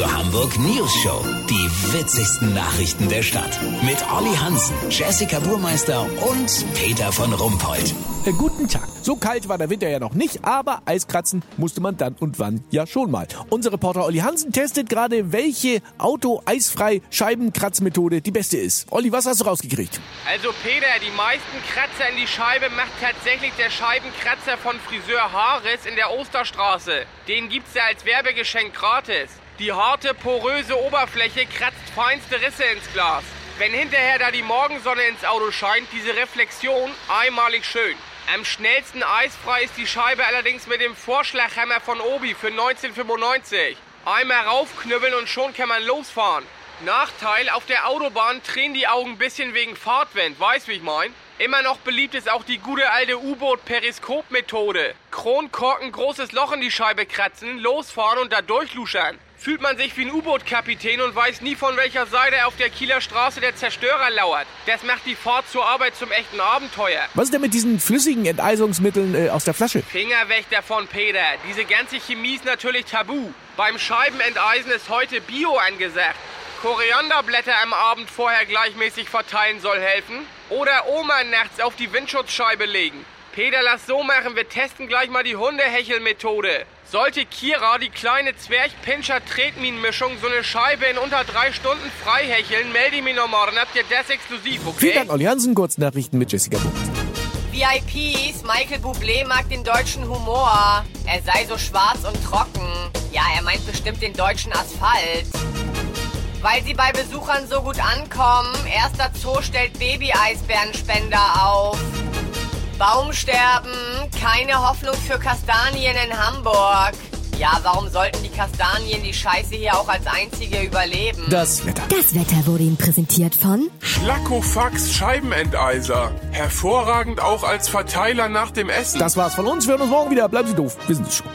Radio Hamburg News Show. Die witzigsten Nachrichten der Stadt. Mit Olli Hansen, Jessica Burmeister und Peter von Rumpold. Äh, guten Tag. So kalt war der Winter ja noch nicht, aber Eiskratzen musste man dann und wann ja schon mal. Unser Reporter Olli Hansen testet gerade, welche Auto-eisfrei Scheibenkratzmethode die beste ist. Olli, was hast du rausgekriegt? Also Peter, die meisten Kratzer in die Scheibe macht tatsächlich der Scheibenkratzer von Friseur Haares in der Osterstraße. Den gibt's ja als Werbegeschenk gratis. Die harte, poröse Oberfläche kratzt feinste Risse ins Glas. Wenn hinterher da die Morgensonne ins Auto scheint, diese Reflexion einmalig schön. Am schnellsten eisfrei ist die Scheibe allerdings mit dem Vorschlaghammer von Obi für 1995. Einmal raufknüppeln und schon kann man losfahren. Nachteil, auf der Autobahn tränen die Augen ein bisschen wegen Fahrtwind, weißt wie ich mein? Immer noch beliebt ist auch die gute alte U-Boot-Periskop-Methode. Kronkorken, großes Loch in die Scheibe kratzen, losfahren und da durchluschern fühlt man sich wie ein U-Boot-Kapitän und weiß nie, von welcher Seite auf der Kieler Straße der Zerstörer lauert. Das macht die Fahrt zur Arbeit zum echten Abenteuer. Was ist denn mit diesen flüssigen Enteisungsmitteln äh, aus der Flasche? Finger weg davon, Peter. Diese ganze Chemie ist natürlich tabu. Beim Scheibenenteisen ist heute Bio angesagt. Korianderblätter am Abend vorher gleichmäßig verteilen soll helfen. Oder Oma nachts auf die Windschutzscheibe legen. Peter, lass so machen, wir testen gleich mal die Hundehechelmethode. Sollte Kira die kleine Zwergpinscher-Tretminenmischung so eine Scheibe in unter drei Stunden frei hecheln, melde ich mich nochmal, dann habt ihr das exklusiv, okay? Vielen Dank, Olli Hansen. Kurznachrichten mit Jessica Buch. VIPs, Michael Bublé mag den deutschen Humor. Er sei so schwarz und trocken. Ja, er meint bestimmt den deutschen Asphalt. Weil sie bei Besuchern so gut ankommen, erster Zoo stellt Baby-Eisbärenspender auf. Baumsterben, keine Hoffnung für Kastanien in Hamburg. Ja, warum sollten die Kastanien die Scheiße hier auch als einzige überleben? Das Wetter. Das Wetter wurde Ihnen präsentiert von Schlackofax Scheibenenteiser. Hervorragend auch als Verteiler nach dem Essen. Das war's von uns. Wir hören uns morgen wieder. Bleiben Sie doof. Wir sind es schon.